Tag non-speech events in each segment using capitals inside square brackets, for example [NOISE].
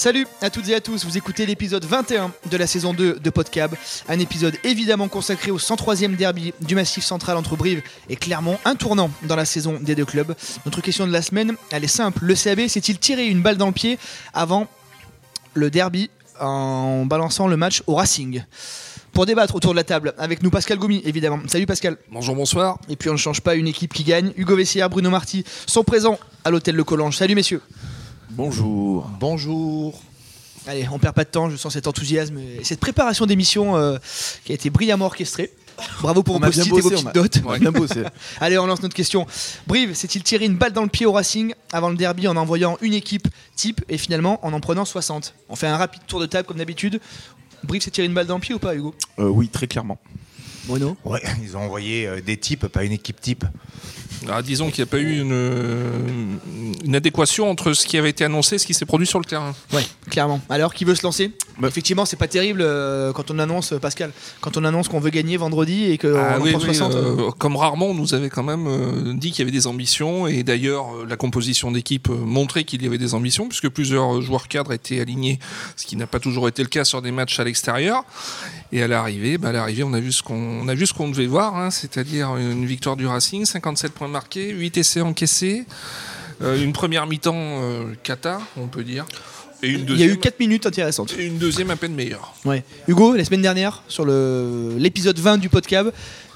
Salut à toutes et à tous, vous écoutez l'épisode 21 de la saison 2 de Podcab, un épisode évidemment consacré au 103e derby du Massif Central entre Brive et Clermont, un tournant dans la saison des deux clubs. Notre question de la semaine, elle est simple, le CAB s'est-il tiré une balle dans le pied avant le derby en balançant le match au Racing? Pour débattre autour de la table, avec nous Pascal Goumi, évidemment. Salut Pascal. Bonjour, bonsoir. Et puis on ne change pas une équipe qui gagne. Hugo Vessière, Bruno Marty sont présents à l'hôtel Le Collange. Salut messieurs. Bonjour. Bonjour. Allez, on perd pas de temps, je sens cet enthousiasme et cette préparation d'émission euh, qui a été brillamment orchestrée. Bravo pour On vos post-it et vos petites on a- notes. on a bien bossé. [LAUGHS] Allez, on lance notre question. Brive s'est-il tiré une balle dans le pied au Racing avant le derby en envoyant une équipe type et finalement en en prenant 60 On fait un rapide tour de table comme d'habitude. Brive s'est tiré une balle dans le pied ou pas, Hugo? Euh, oui, très clairement. Bruno? Ouais, ils ont envoyé euh, des types, pas une équipe type. Ah, disons qu'il n'y a pas eu une, euh, une adéquation entre ce qui avait été annoncé et ce qui s'est produit sur le terrain. Ouais, clairement. Alors, qui veut se lancer? Bah. Effectivement, c'est pas terrible euh, quand on annonce, Pascal, quand on annonce qu'on veut gagner vendredi et qu'on Ah en oui, prend oui, 60. euh, comme rarement, on nous avait quand même euh, dit qu'il y avait des ambitions et d'ailleurs la composition d'équipe montrait qu'il y avait des ambitions puisque plusieurs joueurs cadres étaient alignés, ce qui n'a pas toujours été le cas sur des matchs à l'extérieur. Et à l'arrivée, bah, à l'arrivée, on a vu ce qu'on on a vu ce qu'on devait voir, hein, c'est-à-dire une victoire du Racing, 57 points marqués, 8 essais encaissés, euh, une première mi-temps euh, cata, on peut dire. Et une Il y a eu 4 minutes intéressantes. et une deuxième à peine meilleure. Ouais. Hugo, la semaine dernière, sur le- l'épisode 20 du podcast,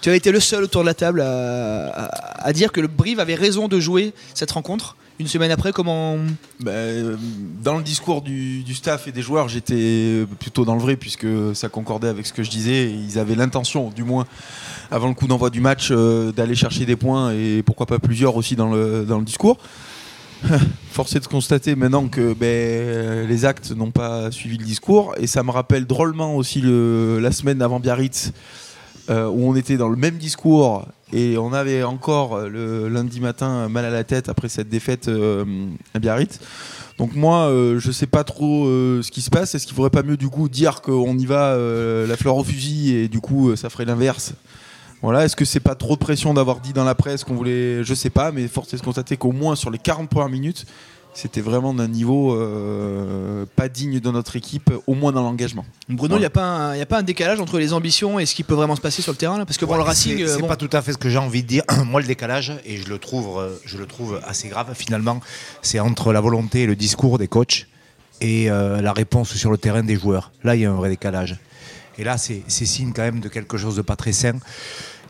tu as été le seul autour de la table à, à- à dire que le Brive avait raison de jouer cette rencontre. Une semaine après, comment. Bah, euh, dans le discours du, du staff et des joueurs, j'étais plutôt dans le vrai puisque ça concordait avec ce que je disais. Ils avaient l'intention, du moins, avant le coup d'envoi du match, euh, d'aller chercher des points et pourquoi pas plusieurs aussi dans le, dans le discours. [LAUGHS] Force est de constater maintenant que ben, les actes n'ont pas suivi le discours et ça me rappelle drôlement aussi la semaine avant Biarritz euh, où on était dans le même discours et on avait encore euh, le lundi matin mal à la tête après cette défaite euh, à Biarritz. Donc moi, euh, je sais pas trop euh, ce qui se passe. Est-ce qu'il faudrait pas mieux du coup dire qu'on y va euh, la fleur au fusil et du coup euh, ça ferait l'inverse? Voilà, est-ce que c'est pas trop de pression d'avoir dit dans la presse qu'on voulait, je sais pas, mais force est de constater qu'au moins sur les 40 premières minutes, c'était vraiment d'un niveau euh, pas digne de notre équipe, au moins dans l'engagement. Bruno, il Voilà. n'y a, pas un- y a pas un décalage entre les ambitions et ce qui peut vraiment se passer sur le terrain là? Parce que bon, Ouais, le Racing. c'est euh, bon, pas tout à fait ce que j'ai envie de dire. [CLEARS THROAT] Moi, le décalage, et je le trouve, euh, je le trouve assez grave. Finalement, c'est entre la volonté et le discours des coachs et euh, la réponse sur le terrain des joueurs. Là, il y a un vrai décalage. Et là, c'est c'est signe quand même de quelque chose de pas très sain.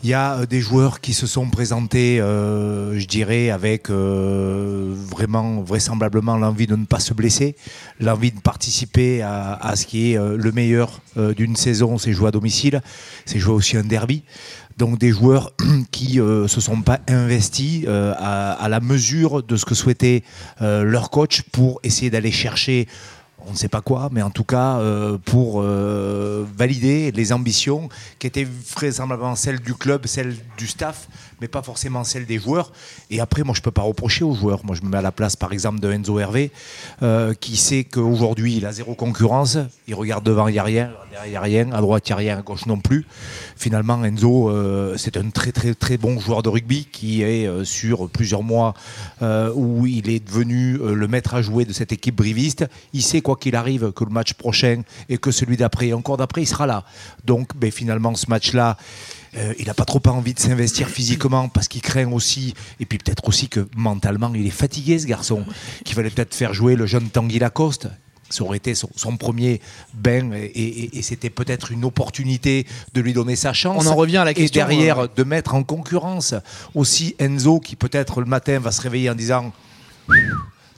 Il y a euh, des joueurs qui se sont présentés, euh, je dirais, avec euh, vraiment, vraisemblablement, l'envie de ne pas se blesser, l'envie de participer à, ce qui est le meilleur d'une saison, c'est jouer à domicile, c'est jouer aussi un derby. Donc des joueurs [CLEARS THROAT] qui ne se sont pas investis à, la mesure de ce que souhaitait leur coach pour essayer d'aller chercher on ne sait pas quoi, mais en tout cas euh, pour euh, valider les ambitions qui étaient vraisemblablement celles du club, celles du staff, mais pas forcément celles des joueurs. Et après, moi, je ne peux pas reprocher aux joueurs. Moi, je me mets à la place, par exemple, de Enzo Hervé, euh, qui sait qu'aujourd'hui, il a zéro concurrence. Il regarde devant, il n'y a rien. Derrière, il n'y a rien. À droite, il n'y a rien. À gauche, non plus. Finalement, Enzo, c'est un très, très, très bon joueur de rugby qui est sur plusieurs mois où il est devenu le maître à jouer de cette équipe briviste. Il sait, quoi qu'il arrive, que le match prochain et que celui d'après et encore d'après, il sera là. Donc, ben, finalement, ce match-là, euh, il n'a pas trop envie de s'investir physiquement parce qu'il craint aussi, et puis peut-être aussi que mentalement, il est fatigué, ce garçon, qu'il fallait peut-être faire jouer le jeune Tanguy Lacoste. Ça aurait été son, son premier bain et, et- et c'était peut-être une opportunité de lui donner sa chance. On en revient à la question, Et derrière, euh, de mettre en concurrence aussi Enzo qui peut-être le matin va se réveiller en disant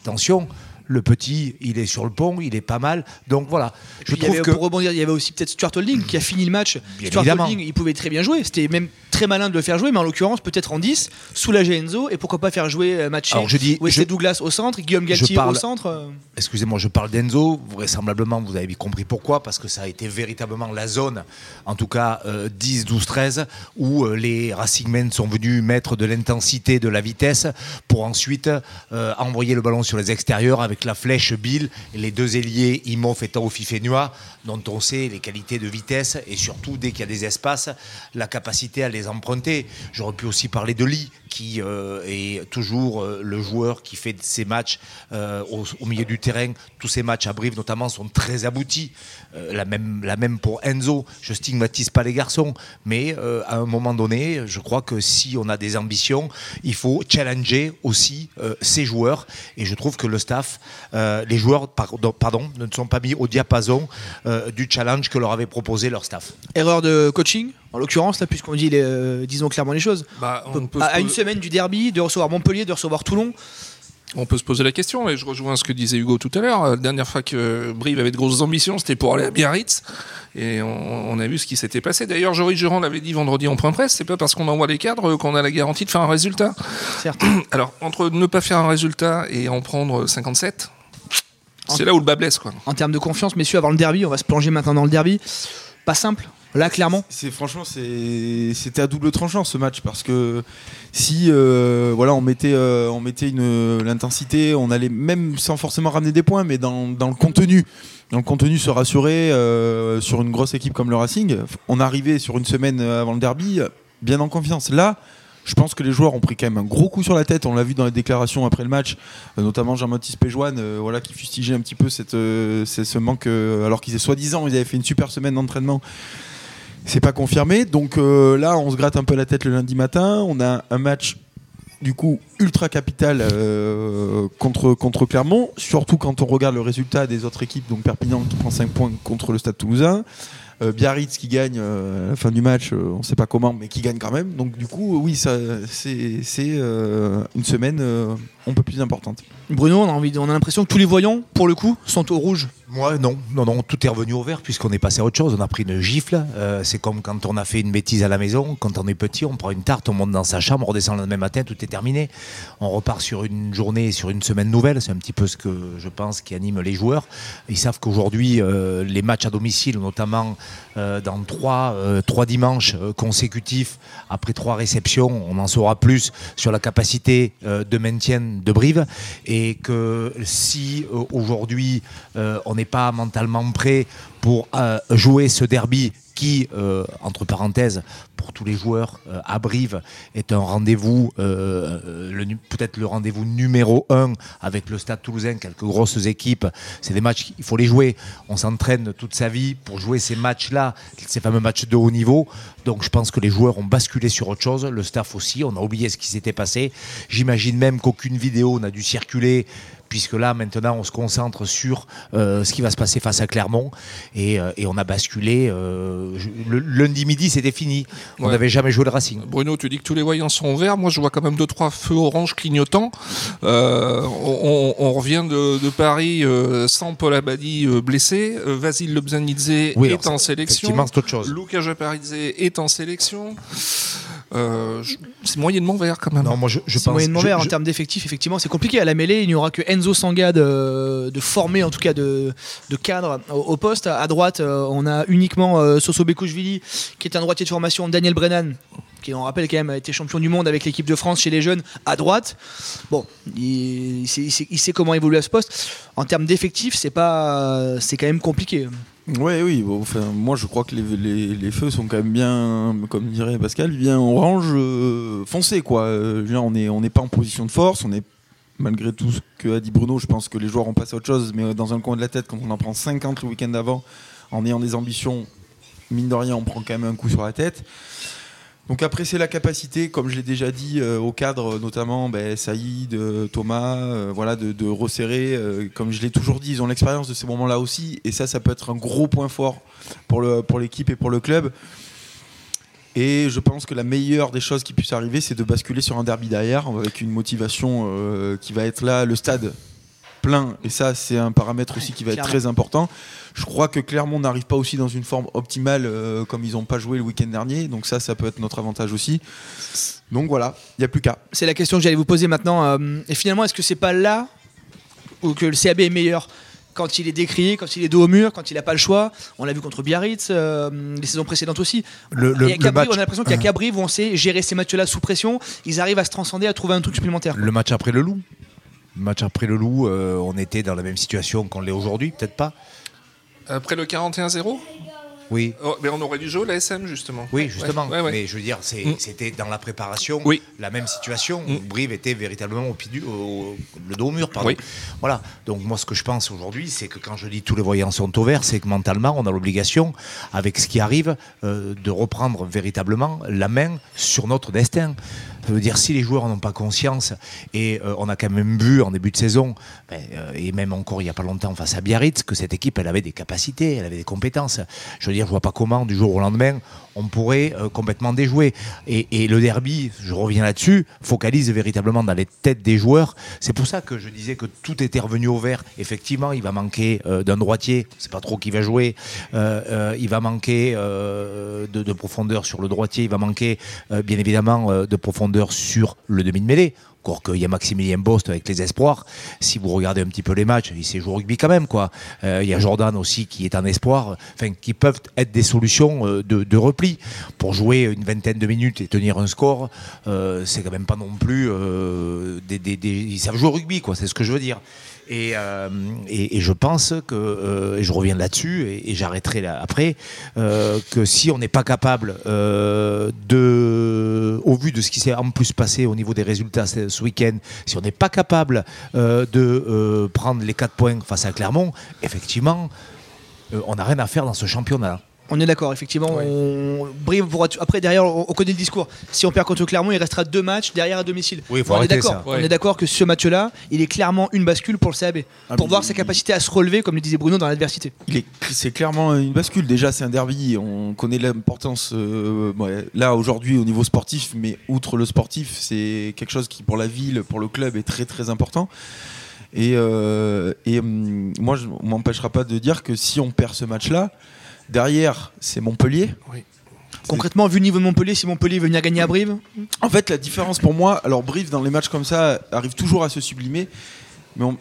attention, le petit, il est sur le pont, il est pas mal. Donc voilà, je trouve avait, que Pour rebondir, il y avait aussi peut-être Stuart Holding qui a fini le match. Bien Stuart évidemment. Holding, il pouvait très bien jouer. C'était même très malin de le faire jouer, mais en l'occurrence, peut-être en 10, soulager Enzo, et pourquoi pas faire jouer euh, Mathieu Alors, je dis- je- Douglas au centre, Guillaume Galtier au centre. euh. excusez-moi, je parle d'Enzo, vraisemblablement, vous avez compris pourquoi, parce que ça a été véritablement la zone, en tout cas euh, 10, 12, 13, où euh, les Racingmen sont venus mettre de l'intensité, de la vitesse, pour ensuite euh, envoyer le ballon sur les extérieurs avec la flèche Bill et les deux ailiers, Imof et Tao Fifenua, dont on sait les qualités de vitesse et surtout, dès qu'il y a des espaces, la capacité à les très emprunté. J'aurais pu aussi parler de Lee, qui euh, est toujours euh, le joueur qui fait ses matchs euh, au, milieu du terrain. Tous ces matchs à Brive, notamment, sont très aboutis. La, même, la même pour Enzo. Je stigmatise pas les garçons, mais à un moment donné, je crois que si on a des ambitions, il faut challenger aussi ces joueurs. Et je trouve que le staff, les joueurs, pardon, pardon, ne sont pas mis au diapason du challenge que leur avait proposé leur staff. Erreur de coaching, en l'occurrence, là, puisqu'on dit, les, euh, disons clairement les choses. Bah, on, peut À, une semaine du derby, de recevoir Montpellier, de recevoir Toulon, on peut se poser la question, et je rejoins ce que disait Hugo tout à l'heure. La dernière fois que Brive avait de grosses ambitions, c'était pour aller à Biarritz, et on, on a vu ce qui s'était passé. D'ailleurs, Joris Durand l'avait dit vendredi en point presse, c'est pas parce qu'on envoie les cadres qu'on a la garantie de faire un résultat. certes. [CLEARS THROAT] Alors, entre ne pas faire un résultat et en prendre 57, c'est là où le bas blesse, quoi. en termes de confiance, messieurs, avant le derby, on va se plonger maintenant dans le derby. Pas simple, là, clairement. C'est franchement c'était à double tranchant ce match parce que si euh, voilà on mettait euh, l'intensité, on allait même sans forcément ramener des points, mais dans, le contenu, dans le contenu se rassurer euh, sur une grosse équipe comme le Racing, on arrivait sur une semaine avant le derby bien en confiance. Là. Je pense que les joueurs ont pris quand même un gros coup sur la tête. On l'a vu dans les déclarations après le match, notamment Jean-Baptiste Péjoine, euh, voilà, qui fustigeait un petit peu cette, ce manque, alors qu'ils étaient soi-disant, ils avaient fait une super semaine d'entraînement. C'est pas confirmé. Donc euh, là, on se gratte un peu la tête le lundi matin. On a un match du coup ultra capital euh, contre, contre Clermont, surtout quand on regarde le résultat des autres équipes, donc Perpignan qui prend 5 points contre le Stade Toulousain, euh, Biarritz qui gagne à la fin du match, on sait pas comment, mais qui gagne quand même. Donc du coup, oui, c'est une semaine un peu plus importante. Bruno, on a, on a l'impression que tous les voyants, pour le coup, sont au rouge. Moi, non, non, non, tout est revenu au vert puisqu'on est passé à autre chose. On a pris une gifle. Euh, c'est comme quand on a fait une bêtise à la maison. Quand on est petit, on prend une tarte, on monte dans sa chambre, on redescend le lendemain matin, tout est terminé. On repart sur une journée, sur une semaine nouvelle. C'est un petit peu ce que je pense qui anime les joueurs. Ils savent qu'aujourd'hui, euh, les matchs à domicile, notamment euh, dans trois, trois dimanches consécutifs, après trois réceptions, on en saura plus sur la capacité de maintien de Brive. Et que si aujourd'hui, on n'est pas mentalement prêt pour euh, jouer ce derby qui, euh, entre parenthèses, pour tous les joueurs euh, à Brive, est un rendez-vous, peut-être le rendez-vous numéro un avec le Stade Toulousain, quelques grosses équipes. C'est des matchs, il faut les jouer. On s'entraîne toute sa vie pour jouer ces matchs-là, ces fameux matchs de haut niveau. Donc je pense que les joueurs ont basculé sur autre chose, le staff aussi. On a oublié ce qui s'était passé. J'imagine même qu'aucune vidéo n'a dû circuler puisque là maintenant on se concentre sur euh, ce qui va se passer face à Clermont et, euh, et on a basculé euh, je- le, lundi midi c'était fini on Ouais. n'avait jamais joué le Racing Bruno, tu dis que tous les voyants sont au vert. Moi, je vois quand même deux trois feux orange clignotants. On, revient de, de Paris sans Paul Abadi blessé. Euh, Vasil Lobzanidze Oui, est en sélection. autre chose Luca Japaridze est en sélection. Euh, c'est moyennement vert quand même. non moi je, pense moyennement je- vert en termes d'effectifs, effectivement, c'est compliqué. À la mêlée, il n'y aura que Enzo Sangad euh, de formé, en tout cas de, de cadre au, au poste. À droite, euh, on a uniquement euh, Soso Bekouchvili, qui est un droitier de formation, Daniel Brennan, qui, on rappelle quand même, a été champion du monde avec l'équipe de France chez les jeunes, à droite. Bon, il, il sait, il sait- il sait comment évoluer à ce poste. En termes d'effectifs, c'est pas, c'est quand même compliqué. Ouais, oui. moi, je crois que les, les- feux sont quand même bien, comme dirait Pascal, bien orange euh, foncé, quoi. Euh, on n'est pas en position de force. On est malgré tout ce que a dit Bruno. Je pense que les joueurs ont passé à autre chose, mais dans un coin de la tête, quand on en prend 50 le week-end d'avant, en ayant des ambitions, mine de rien, on prend quand même un coup sur la tête. Donc après c'est la capacité, comme je l'ai déjà dit, euh, au cadre notamment ben, Saïd, euh, Thomas, euh, voilà, de, resserrer. comme je l'ai toujours dit, ils ont l'expérience de ces moments-là aussi, et ça, ça peut être un gros point fort pour l'équipe et pour le club. Et je pense que la meilleure des choses qui puisse arriver, c'est de basculer sur un derby derrière, avec une motivation qui va être là, le stade plein, et ça c'est un paramètre aussi qui va être clairement. très important. Je crois que Clermont n'arrive pas aussi dans une forme optimale euh, comme ils n'ont pas joué le week-end dernier, donc ça, ça peut être notre avantage aussi. Donc voilà, il n'y a plus qu'à. C'est la question que j'allais vous poser maintenant. euh, et finalement, est-ce que c'est pas là où que le CAB est meilleur? Quand il est décrié, quand il est dos au mur, quand il n'a pas le choix. On l'a vu contre Biarritz, euh, les saisons précédentes aussi. le, le- a le Cabri, match, on a l'impression qu'il y a Cabri où on sait gérer ces matchs-là sous pression. Ils arrivent à se transcender, à trouver un truc supplémentaire. le match après le loup match après le loup euh, on était dans la même situation qu'on l'est aujourd'hui peut-être pas. Après le 41-0 Oui. Oh, mais on aurait dû jouer la SM justement. Oui, justement. Ouais, ouais. Mais je veux dire, Mm. c'était dans la préparation Oui. la même situation. Mm. Brive était véritablement au pied du, au- le dos au mur, pardon. Oui. Voilà. Donc moi, ce que je pense aujourd'hui, c'est que quand je dis tous les voyants sont au vert, c'est que mentalement, on a l'obligation, avec ce qui arrive, euh, de reprendre véritablement la main sur notre destin. Ça veut dire si les joueurs n'ont pas conscience et euh, on a quand même vu en début de saison ben, euh, et même encore il n'y a pas longtemps face à Biarritz que cette équipe elle avait des capacités, elle avait des compétences. Je veux dire, je vois pas comment du jour au lendemain on pourrait euh, complètement déjouer. Et, le derby, je reviens là-dessus, focalise véritablement dans les têtes des joueurs. C'est pour ça que je disais que tout était revenu au vert. Effectivement, il va manquer euh, d'un droitier, c'est pas trop qui va jouer. Euh, il va manquer de, de profondeur sur le droitier, il va manquer bien évidemment de profondeur sur le demi de mêlée. Encore qu'il y a Maximilien Bost avec les espoirs. Si vous regardez un petit peu les matchs, il sait jouer au rugby quand même. quoi. Euh, il y a Jordan aussi qui est en espoir. Enfin, qui peuvent être des solutions euh, de, repli. Pour jouer une vingtaine de minutes et tenir un score, euh, c'est quand même pas non plus. des, des- ils savent jouer au rugby. C'est ce que je veux dire. Et, euh, et, je pense que, euh, et je reviens là-dessus, et, j'arrêterai là après, euh, que si on n'est pas capable de, au vu de ce qui s'est en plus passé au niveau des résultats ce, week-end, si on n'est pas capable de prendre les 4 points face à Clermont, effectivement, on n'a rien à faire dans ce championnat. On est d'accord, effectivement. On... Brive pourra t- Après, derrière, on, on connaît le discours. Si on perd contre Clermont, il restera deux matchs derrière à domicile. Oui, il faut on est d'accord. ça. On est d'accord que ce match-là, il est clairement une bascule pour le CAB. Ah, pour voir il- sa capacité à se relever, comme le disait Bruno, dans l'adversité. Il est- C'est clairement une bascule. Déjà, c'est un derby. On connaît l'importance euh, ouais, là aujourd'hui au niveau sportif, mais outre le sportif, c'est quelque chose qui pour la ville, pour le club est très très important. Et, euh, et hum, moi, je- on m'empêchera pas de dire que si on perd ce match-là, derrière, c'est Montpellier. Concrètement, vu le niveau de Montpellier, si Montpellier veut venir gagner à Brive, En fait, la différence pour moi, alors Brive dans les matchs comme ça arrive toujours à se sublimer, mais on-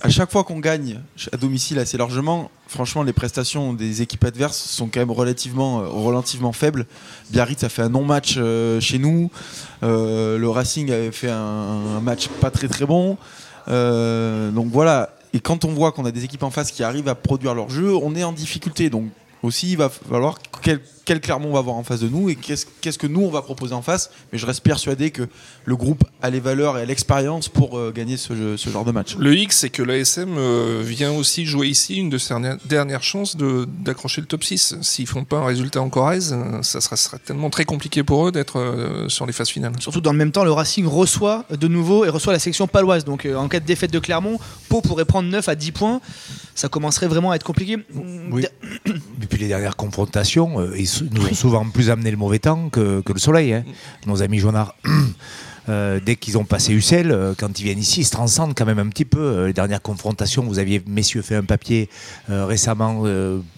à chaque fois qu'on gagne à domicile assez largement, franchement, les prestations des équipes adverses sont quand même relativement, euh, relativement faibles. Biarritz a fait un non-match euh, chez nous, Euh, le Racing avait fait un, un match pas très très bon, Euh, donc voilà. Et quand on voit qu'on a des équipes en face qui arrivent à produire leur jeu, on est en difficulté. Donc aussi, il va falloir quel, quel Clermont on va avoir en face de nous et qu'est-ce que nous on va proposer en face. Mais je reste persuadé que le groupe a les valeurs et l'expérience pour euh, gagner ce, jeu- ce genre de match. Le X, c'est que l'ASM euh, vient aussi jouer ici une de ses dernières- chances de- d'accrocher le top 6. S'ils font pas un résultat en Corrèze, euh, ça sera, sera tellement très compliqué pour eux d'être euh, sur les phases finales. surtout dans le même temps, le Racing reçoit de nouveau et reçoit la section paloise. Donc euh, en cas de défaite de Clermont, Pau pourrait prendre 9 à 10 points. Ça commencerait vraiment à être compliqué. Oui. [COUGHS] Depuis les dernières confrontations, euh, ils nous ont souvent plus amené le mauvais temps que, que le soleil. hein. Nos amis jaunards, euh, dès qu'ils ont passé Ussel, euh, quand ils viennent ici, ils se transcendent quand même un petit peu. Euh, les dernières confrontations, vous aviez, messieurs, fait un papier récemment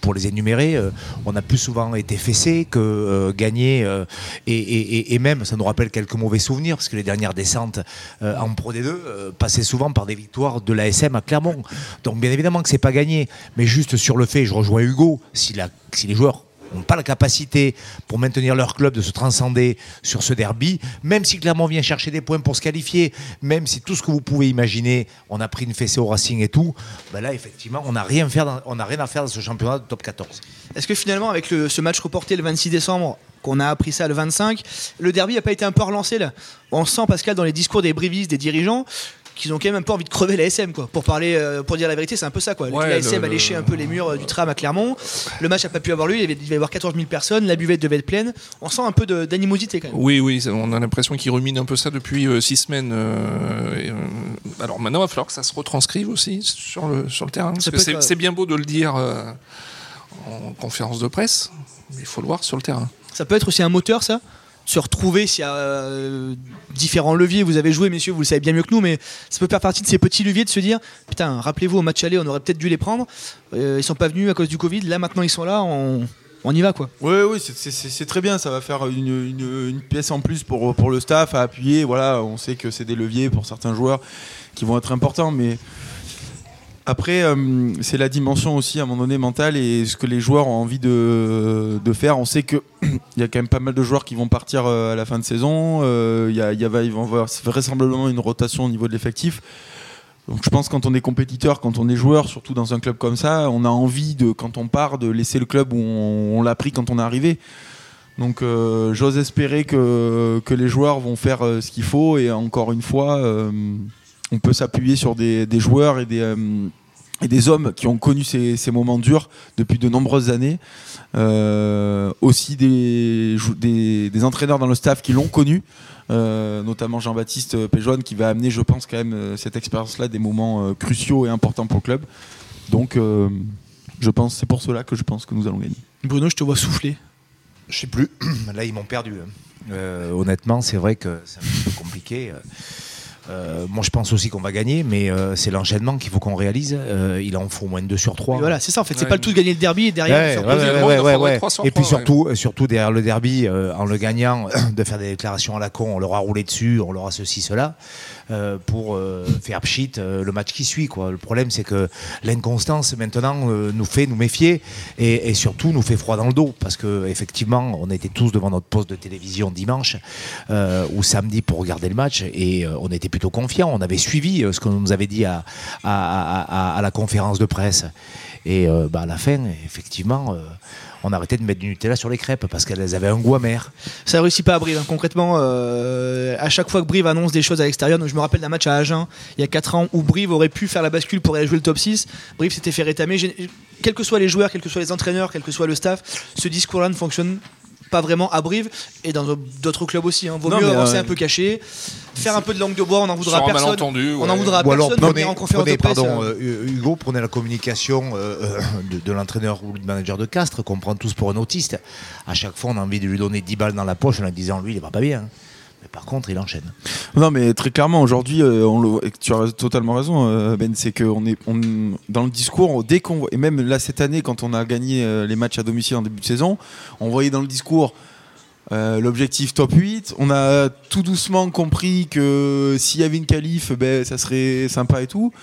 pour les énumérer. on a plus souvent été fessés que gagnés. et, même, ça nous rappelle quelques mauvais souvenirs, parce que les dernières descentes en Pro D2 euh, passaient souvent par des victoires de l'ASM à Clermont. Donc bien évidemment que c'est pas gagné, mais juste sur le fait, je rejoins Hugo, si les joueurs n'ont pas la capacité pour maintenir leur club de se transcender sur ce derby, même si Clermont vient chercher des points pour se qualifier, même si tout ce que vous pouvez imaginer, on a pris une fessée au Racing et tout, ben là effectivement on n'a rien, rien à faire dans ce championnat de top 14. Est-ce que finalement, avec ce match reporté le 26 décembre, qu'on a appris ça le 25, le derby n'a pas été un peu relancé là? On sent, Pascal, dans les discours des brivistes, des dirigeants, qu'ils ont quand même un peu envie de crever la SM quoi. Pour parler, euh, pour dire la vérité, c'est un peu ça quoi. Ouais, la SM le- a léché un peu les murs euh, du tram à Clermont. Le match n'a pas pu avoir lieu. Il y avait- il devait y avoir 14 000 personnes. La buvette devait être pleine. On sent un peu d'animosité quand même. Oui, oui, on a l'impression qu'ils ruminent un peu ça depuis euh, six semaines. et, alors maintenant, il va falloir que ça se retranscrive aussi sur le, sur le terrain. C'est être, bien beau de le dire en conférence de presse, mais il faut le voir sur le terrain. Ça peut être aussi un moteur, ça? Se retrouver s'il y a euh, différents leviers. Vous avez joué, messieurs, vous le savez bien mieux que nous, mais ça peut faire partie de ces petits leviers de se dire putain, rappelez-vous au match aller, on aurait peut-être dû les prendre. Euh, ils sont pas venus à cause du Covid. Là, maintenant, ils sont là. On, y va, quoi. Oui, oui, c'est- très bien. Ça va faire une pièce en plus pour, pour le staff à appuyer. Voilà, on sait que c'est des leviers pour certains joueurs qui vont être importants, mais après, euh, c'est la dimension aussi à un moment donné mentale et ce que les joueurs ont envie de, faire. On sait que [CLEARS THROAT] il y a quand même pas mal de joueurs qui vont partir euh, à la fin de saison. Euh, Il y il y a- il va y avoir vraisemblablement une rotation au niveau de l'effectif. Donc je pense quand on est compétiteur, quand on est joueur, surtout dans un club comme ça, on a envie de, quand on part, de laisser le club où on, l'a pris quand on est arrivé. Donc euh, j'ose espérer que, que les joueurs vont faire euh, ce qu'il faut et encore une fois, euh, on peut s'appuyer sur des, des joueurs et des, euh, et des hommes qui ont connu ces, ces moments durs depuis de nombreuses années. Euh, aussi des, jou- des, des entraîneurs dans le staff qui l'ont connu, euh, notamment Jean-Baptiste Péjoine qui va amener, je pense, quand même cette expérience-là des moments euh, cruciaux et importants pour le club. Donc euh, je pense, c'est pour cela que je pense que nous allons gagner. Bruno, je te vois souffler. Je sais plus. [CLEARS THROAT] Là, ils m'ont perdu. hein. Euh, honnêtement, c'est vrai que c'est un peu compliqué. Euh, moi, je pense aussi qu'on va gagner, mais euh, c'est l'enchaînement qu'il faut qu'on réalise. Euh, il en faut au moins 2 sur 3. Et voilà, c'est ça en fait. C'est Ouais. pas le tout de gagner le derby et derrière. Ouais, ouais, Et puis surtout, surtout derrière le derby, euh, en le gagnant, [COUGHS] de faire des déclarations à la con, on leur a roulé dessus, on leur a ceci, cela, euh, pour euh, faire pchit euh, le match qui suit. Quoi. Le problème, c'est que l'inconstance maintenant nous fait nous méfier et, surtout nous fait froid dans le dos parce que effectivement, on était tous devant notre poste de télévision dimanche ou samedi pour regarder le match et on était plutôt confiants. On avait suivi ce qu'on nous avait dit à, à, à- la conférence de presse. Et bah, à la fin, effectivement, on a arrêté de mettre du Nutella sur les crêpes parce qu'elles avaient un goût amer. Ça ne réussit pas à Brive. hein. Concrètement, euh, à chaque fois que Brive annonce des choses à l'extérieur, je me rappelle d'un match à Agen il y a 4 ans où Brive aurait pu faire la bascule pour aller jouer le top 6. Brive s'était fait rétamer. Quels que soient les joueurs, quels que soient les entraîneurs, quel que soit le staff, ce discours-là ne fonctionne pas vraiment à Brive et dans d'autres clubs aussi. hein. Vaut Non, mieux avancer euh, un peu caché, faire un peu de langue de bois, on n'en voudra personne. malentendu, On n'en ouais. voudra Ou alors personne. prenez, venir en conférence prenez, de presse, pardon, euh, euh, Hugo, prenez la communication euh, de, de l'entraîneur ou du manager de Castres, qu'on prend tous pour un autiste. À chaque fois, on a envie de lui donner 10 balles dans la poche en lui disant lui, il va pas bien. Par contre, il enchaîne. Non, mais très clairement, aujourd'hui, euh, tu as totalement raison, euh, Ben, c'est qu'on est dans le discours, dès qu'on et même là cette année, quand on a gagné euh, les matchs à domicile en début de saison, on voyait dans le discours l'objectif top 8. On a tout doucement compris que s'il y avait une qualif, ben, ça serait sympa et tout.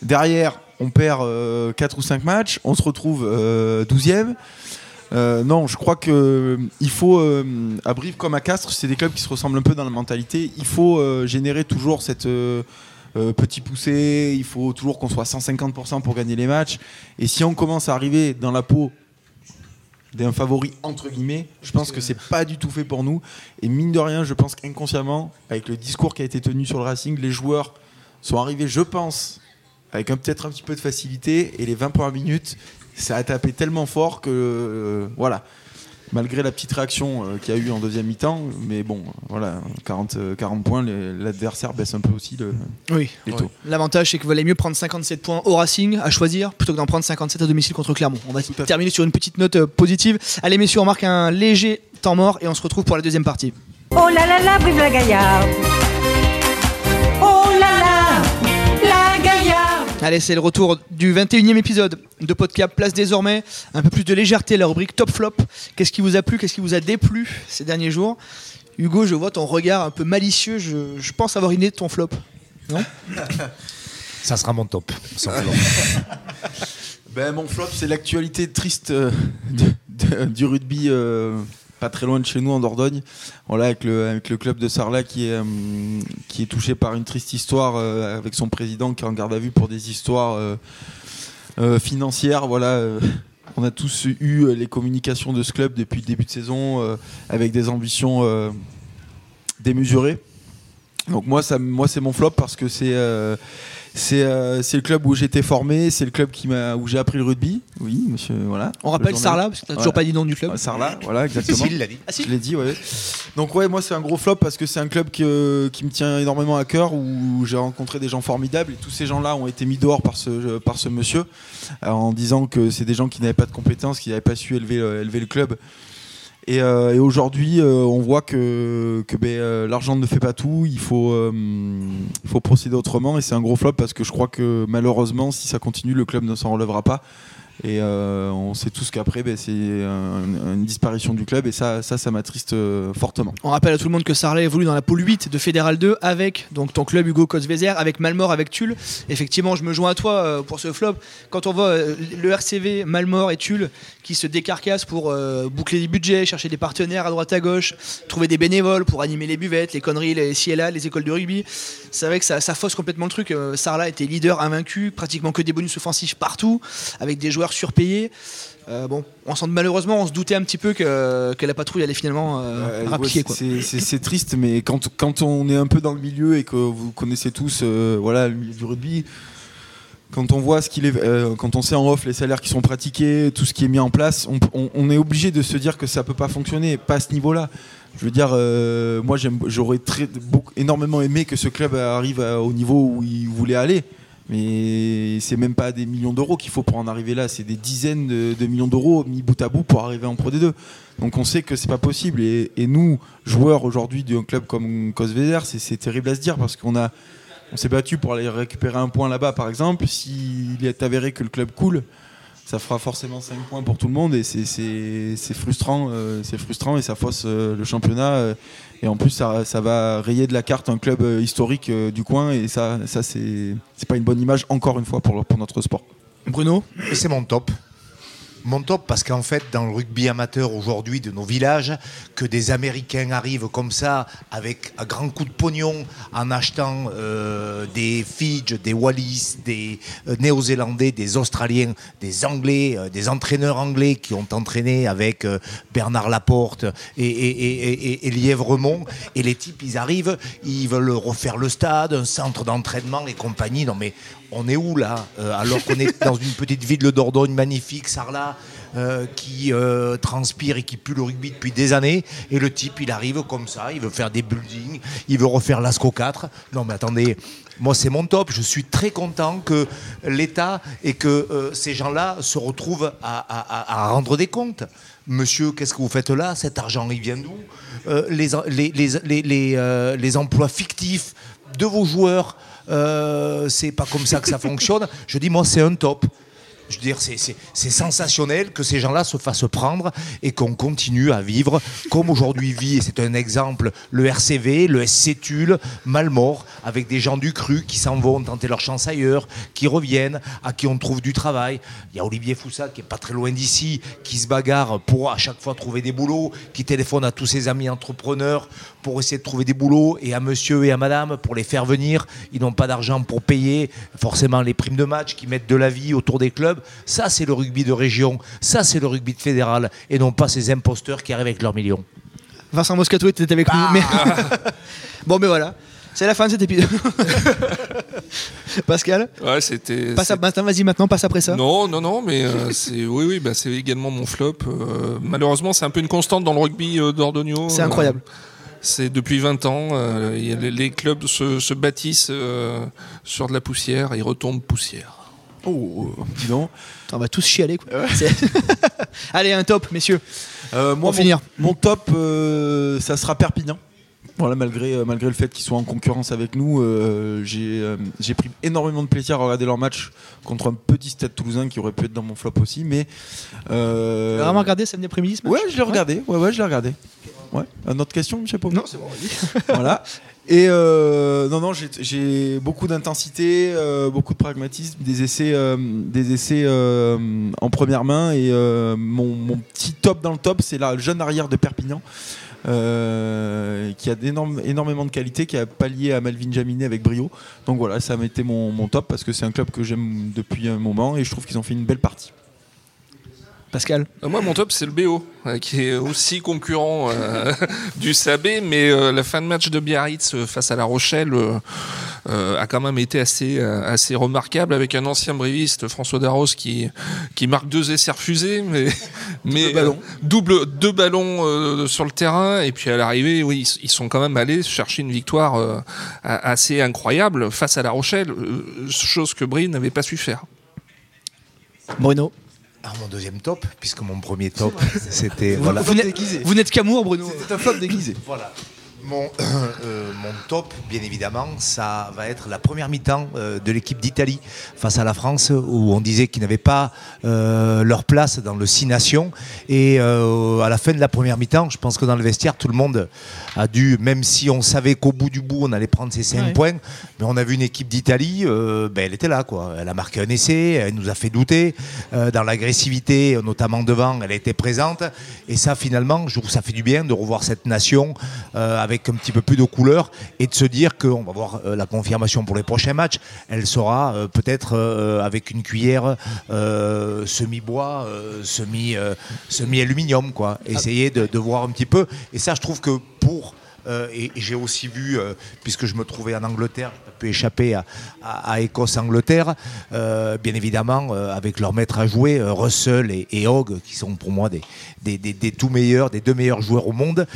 Derrière, on perd 4 ou 5 matchs, on se retrouve euh, 12e. Euh, non, je crois que euh, il faut euh, à Brive comme à Castres, c'est des clubs qui se ressemblent un peu dans la mentalité. Il faut euh, générer toujours cette petit poussé. Il faut toujours qu'on soit 150% pour gagner les matchs. Et si on commence à arriver dans la peau d'un favori entre guillemets, je pense que c'est pas du tout fait pour nous. Et mine de rien, je pense qu'inconsciemment, avec le discours qui a été tenu sur le Racing, les joueurs sont arrivés, je pense, avec peut-être un petit peu de facilité. Et les 20 premières minutes, ça a tapé tellement fort que euh, voilà. Malgré la petite réaction euh, qu'il y a eu en deuxième mi-temps, mais bon, voilà, 40, euh, 40 points, l'adversaire baisse un peu aussi le, Oui. les Ouais. taux. L'avantage, c'est qu'il valait mieux prendre 57 points au Racing à choisir plutôt que d'en prendre 57 à domicile contre Clermont. On va terminer sur une petite note euh, positive. Allez, messieurs, on marque un léger temps mort et on se retrouve pour la deuxième partie. Oh là là là, vive la Gaillarde Oh là là, Allez, c'est le retour du 21e épisode de Podcast. Place désormais un peu plus de légèreté, la rubrique Top Flop. Qu'est-ce qui vous a plu, qu'est-ce qui vous a déplu ces derniers jours? Hugo, je vois ton regard un peu malicieux. Je, je pense avoir une idée de ton flop. Ça sera mon top. sans flop. [LAUGHS] Ben, mon flop, c'est l'actualité triste euh, de- de- du rugby, euh, pas très loin de chez nous en Dordogne. Voilà, avec le, club de Sarlat qui est, euh, qui est touché par une triste histoire euh, avec son président qui est en garde à vue pour des histoires euh, financières. Voilà, on a tous eu les communications de ce club depuis le début de saison avec des ambitions démesurées. Donc moi, moi c'est mon flop parce que c'est c'est euh, c'est le club où j'étais formé, c'est le club qui où j'ai appris le rugby. Oui, monsieur, voilà. On rappelle Le Sarlat, parce que tu Ouais. toujours pas dit le nom du club. Ouais, Sarlat, voilà, [LAUGHS] exactement. Si, il l'a dit. Ah si Je l'ai dit, ouais. Donc ouais, moi c'est un gros flop parce que c'est un club qui me tient énormément à cœur où j'ai rencontré des gens formidables et tous ces gens-là ont été mis dehors par ce par ce monsieur euh, en disant que c'est des gens qui n'avaient pas de compétences, qui n'avaient pas su élever euh, élever le club. Et, euh, et aujourd'hui, euh, on voit que, ben, euh, l'argent ne fait pas tout. Il faut, il faut procéder autrement. Et c'est un gros flop parce que je crois que malheureusement, si ça continue, le club ne s'en relèvera pas. Et euh, on sait tous qu'après, ben, c'est un- une disparition du club et ça, ça, ça m'attriste euh, fortement. On rappelle à tout le monde que Sarlat évolue dans la poule 8 de Fédéral 2 avec donc ton club Hugo Kosvezer, avec Malmort, avec Tulle. Effectivement, je me joins à toi euh, pour ce flop. Quand on voit le RCV, Malmort et Tulle qui se décarcassent pour boucler des budgets, chercher des partenaires à droite à gauche, trouver des bénévoles pour animer les buvettes, les conneries, les là, les écoles de rugby, c'est vrai que ça, ça fausse complètement le truc. Sarlat était leader invaincu, pratiquement que des bonus offensifs partout, avec des joueurs surpayés. Euh, bon, on s'en malheureusement, on se doutait un petit peu que, que la patrouille allait finalement euh, Euh, ouais, c'est- triste, mais quand, quand on est un peu dans le milieu et que vous connaissez tous euh, voilà, le milieu du rugby, quand on voit ce qu'il est, quand on sait en off les salaires qui sont pratiqués, tout ce qui est mis en place, on, on- on est obligé de se dire que ça peut pas fonctionner, pas à ce niveau-là. Je veux dire, moi j'aurais énormément aimé que ce club arrive à- au niveau où il voulait aller. Mais c'est même pas des millions d'euros qu'il faut pour en arriver là, c'est des dizaines de, millions d'euros mis bout à bout pour arriver en Pro D2. Donc on sait que c'est pas possible. Et, nous, joueurs aujourd'hui d'un club comme Cosvezer, c'est terrible à se dire parce qu'on a, on s'est battu pour aller récupérer un point là-bas, par exemple. S'il est avéré que le club coule, ça fera forcément 5 points pour tout le monde et c'est frustrant, euh, c'est frustrant et ça fausse euh, le championnat. euh, et en plus, ça, ça va rayer de la carte un club euh, historique euh, du coin et ça, ça c'est c'est pas une bonne image encore une fois pour, pour notre sport. Bruno c'est mon top. Mon top parce qu'en fait, dans le rugby amateur aujourd'hui de nos villages, que des Américains arrivent comme ça, avec un grand coup de pognon, en achetant euh, des Fidj, des Wallis, des euh, Néo-Zélandais, des Australiens, des Anglais, euh, des entraîneurs anglais qui ont entraîné avec Bernard Laporte et, et, et, et- Lièvremont. Et les types, ils arrivent, ils veulent refaire le stade, un centre d'entraînement et compagnie. Non mais on est où là? Alors qu'on est dans une petite ville de Dordogne magnifique, Sarlat, euh, qui euh, transpire et qui pue le rugby depuis des années. Et le type, il arrive comme ça, il veut faire des buildings, il veut refaire l'ASCO 4. Non mais attendez, moi c'est mon top. Je suis très content que l'État et que euh, ces gens-là se retrouvent à, rendre des comptes. Monsieur, qu'est-ce que vous faites là? Cet argent, il vient d'où? Les emplois fictifs de vos joueurs, euh, c'est pas comme ça que ça fonctionne. Je dis, moi, c'est un top. Je veux dire, c'est- sensationnel que ces gens-là se fassent prendre et qu'on continue à vivre comme aujourd'hui vit, et c'est un exemple, le RCV, le SC Tulle, Malmort, avec des gens du cru qui s'en vont tenter leur chance ailleurs, qui reviennent, à qui on trouve du travail. Il y a Olivier Foussat qui est pas très loin d'ici, qui se bagarre pour à chaque fois trouver des boulots, qui téléphone à tous ses amis entrepreneurs pour essayer de trouver des boulots et à monsieur et à madame pour les faire venir. Ils n'ont pas d'argent pour payer forcément les primes de match qui mettent de la vie autour des clubs. Ça, c'est le rugby de région. Ça, c'est le rugby de fédéral et non pas ces imposteurs qui arrivent avec leurs millions. Vincent Moscato était avec nous. Mais... [LAUGHS] bon, mais voilà. C'est la fin de cet épisode. [LAUGHS] Pascal Ouais, c'était. passe à... Attends, Vas-y maintenant, passe après ça. Non, non, non, mais euh, [LAUGHS] c'est oui, oui, bah, c'est également mon flop. Euh, malheureusement, c'est un peu une constante dans le rugby euh, d'Ordogno. C'est incroyable. Euh, c'est depuis 20 ans, euh, il y a les, les clubs se, se bâtissent euh, sur de la poussière et ils retombent poussière. Oh, dis donc. Attends, on va tous chialer. Quoi. [LAUGHS] Allez, un top, messieurs. Euh, moi, Pour mon, finir. mon top, euh, ça sera Perpignan. Voilà, malgré, euh, malgré le fait qu'ils soient en concurrence avec nous, euh, j'ai pris énormément de plaisir à regarder leur match contre un petit stade toulousain qui aurait pu être dans mon flop aussi. Mais euh, vraiment regardé samedi après-midi Ouais, je l'ai regardé. Ouais, ouais, je l'ai regardé. Ouais. Une autre question, Michel Paul? Non, c'est bon, vas-y. voilà. [LAUGHS] Et euh, non, non, j'ai- beaucoup d'intensité, euh, beaucoup de pragmatisme, des essais, euh, des essais euh, en première main. Et mon, petit top dans le top, c'est le jeune arrière de Perpignan, qui a énormément de qualité, qui a pallié à Melvin Jaminet avec brio. Donc voilà, ça été mon, mon top parce que c'est un club que j'aime depuis un moment et je trouve qu'ils ont fait une belle partie. Pascal. Euh, Moi, mon top, c'est le BO, euh, qui est aussi concurrent euh, [LAUGHS] du Sabé, mais euh, la fin de match de Biarritz euh, face à La Rochelle a quand même été assez, assez remarquable, avec un ancien briviste, François Darros, qui, qui marque deux essais refusés, mais, [LAUGHS] double, deux ballons sur le terrain, et puis à l'arrivée, oui, ils, ils sont quand même allés chercher une victoire assez incroyable face à La Rochelle, chose que Brie n'avait pas su faire. Bruno. Mon deuxième top, puisque mon premier top, c'était. Voilà. Vous n'êtes- vous n'êtes qu'amour, Bruno. C'est un flop déguisé. Voilà. Mon, [CLEARS THROAT] euh, mon top, bien évidemment, ça va être la première mi-temps euh, de l'équipe d'Italie face à la France, où on disait qu'ils n'avaient pas euh, leur place dans le Six Nations. Et à la fin de la première mi-temps, je pense que dans le vestiaire, tout le monde a dû, même si on savait qu'au bout du bout, on allait prendre ces 5 Ouais. points, mais on a vu une équipe d'Italie, ben, elle était là. Quoi. Elle a marqué un essai, elle nous a fait douter. Dans l'agressivité, notamment devant, elle a été présente. Et ça, finalement, je trouve que ça fait du bien de revoir cette nation euh, avec un petit peu plus de couleur et de se dire qu'on va voir euh, la confirmation pour les prochains matchs. Elle sera euh, peut-être euh, avec une cuillère semi-bois, semi, semi-aluminium. quoi. Essayer de, de voir un petit peu. Et ça, je trouve que pour euh, et, j'ai aussi vu, euh, puisque je me trouvais en Angleterre, j'ai pu échapper à, Écosse-Angleterre, euh, bien évidemment, avec leur maître à jouer, Russell et, Hogg, qui sont pour moi des, des, des- des tout meilleurs, des deux meilleurs joueurs au monde.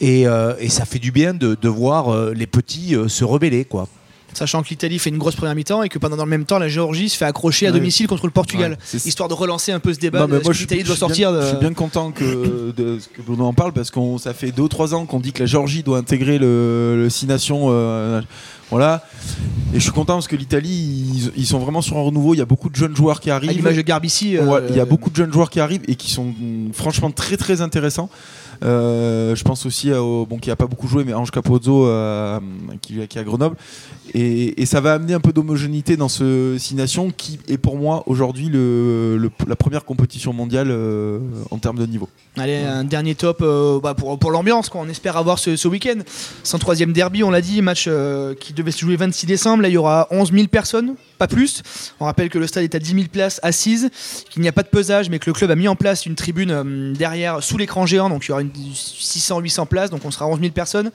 Et, et ça fait du bien de, de voir les petits se rebeller. Quoi. Sachant que l'Italie fait une grosse première mi-temps et que pendant dans le même temps, la Géorgie se fait accrocher à Ouais. domicile contre le Portugal. Ouais, histoire de relancer un peu ce débat. Non, moi, je, l'Italie je doit suis sortir bien, de. je suis bien content que, de que Bruno en parle parce qu'on ça fait 2 ou 3 ans qu'on dit que la Géorgie doit intégrer le, le Six Nations. euh, voilà. Et je suis content parce que l'Italie, ils, ils sont vraiment sur un renouveau. Il y a beaucoup de jeunes joueurs qui À arrivent. l'image de Garbici. euh, Ouais, il y a beaucoup de jeunes joueurs qui arrivent et qui sont franchement très très intéressants. Euh, je pense aussi à, au, bon qui a pas beaucoup joué mais Ange Capozzo euh, qui, qui est à Grenoble et, et ça va amener un peu d'homogénéité dans ce Six Nations qui est pour moi aujourd'hui le, le- la première compétition mondiale euh, en termes de niveau. Allez, un dernier top bah, pour, pour l'ambiance qu'on espère avoir ce, ce week-end. 103e derby, on l'a dit, match qui devait se jouer le 26 décembre. Là, il y aura 11 000 personnes, pas plus. On rappelle que le stade est à 10 000 places assises, qu'il n'y a pas de pesage, mais que le club a mis en place une tribune euh, derrière, sous l'écran géant. Donc, il y aura 600-800 places, donc on sera 11 000 personnes.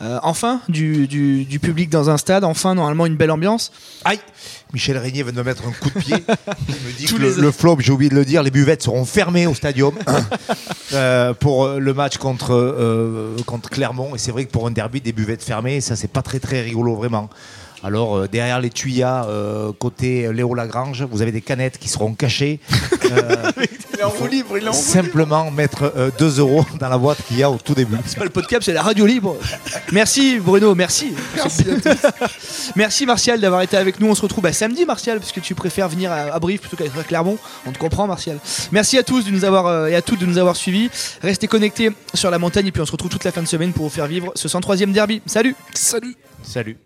Euh, enfin, du, du- du public dans un stade, enfin, normalement, une belle ambiance. Aïe Michel Régnier vient de me mettre un coup de pied. [LAUGHS] Il me dit Tous que les- le, le flop, j'ai oublié de le dire, les buvettes seront fermées au stadium [COUGHS] euh, pour euh, le match contre, euh, contre Clermont. Et c'est vrai que pour un derby, des buvettes fermées, ça c'est pas très très rigolo vraiment. Alors euh, derrière les tuyas, euh, côté Léo Lagrange, vous avez des canettes qui seront cachées. [LAUGHS] Euh, simplement mettre 2 euros dans la boîte qu'il y a au tout début. C'est pas le podcast, c'est la radio libre. Merci Bruno, merci. Merci, [LAUGHS] Martial d'avoir été avec nous. On se retrouve bah, samedi Martial, parce que tu préfères venir à, à Brive plutôt qu'à à Clermont. On te comprend Martial. Merci à tous de nous avoir euh, et à toutes de nous avoir suivis. Restez connectés sur la montagne et puis on se retrouve toute la fin de semaine pour vous faire vivre ce 103e derby. Salut Salut Salut.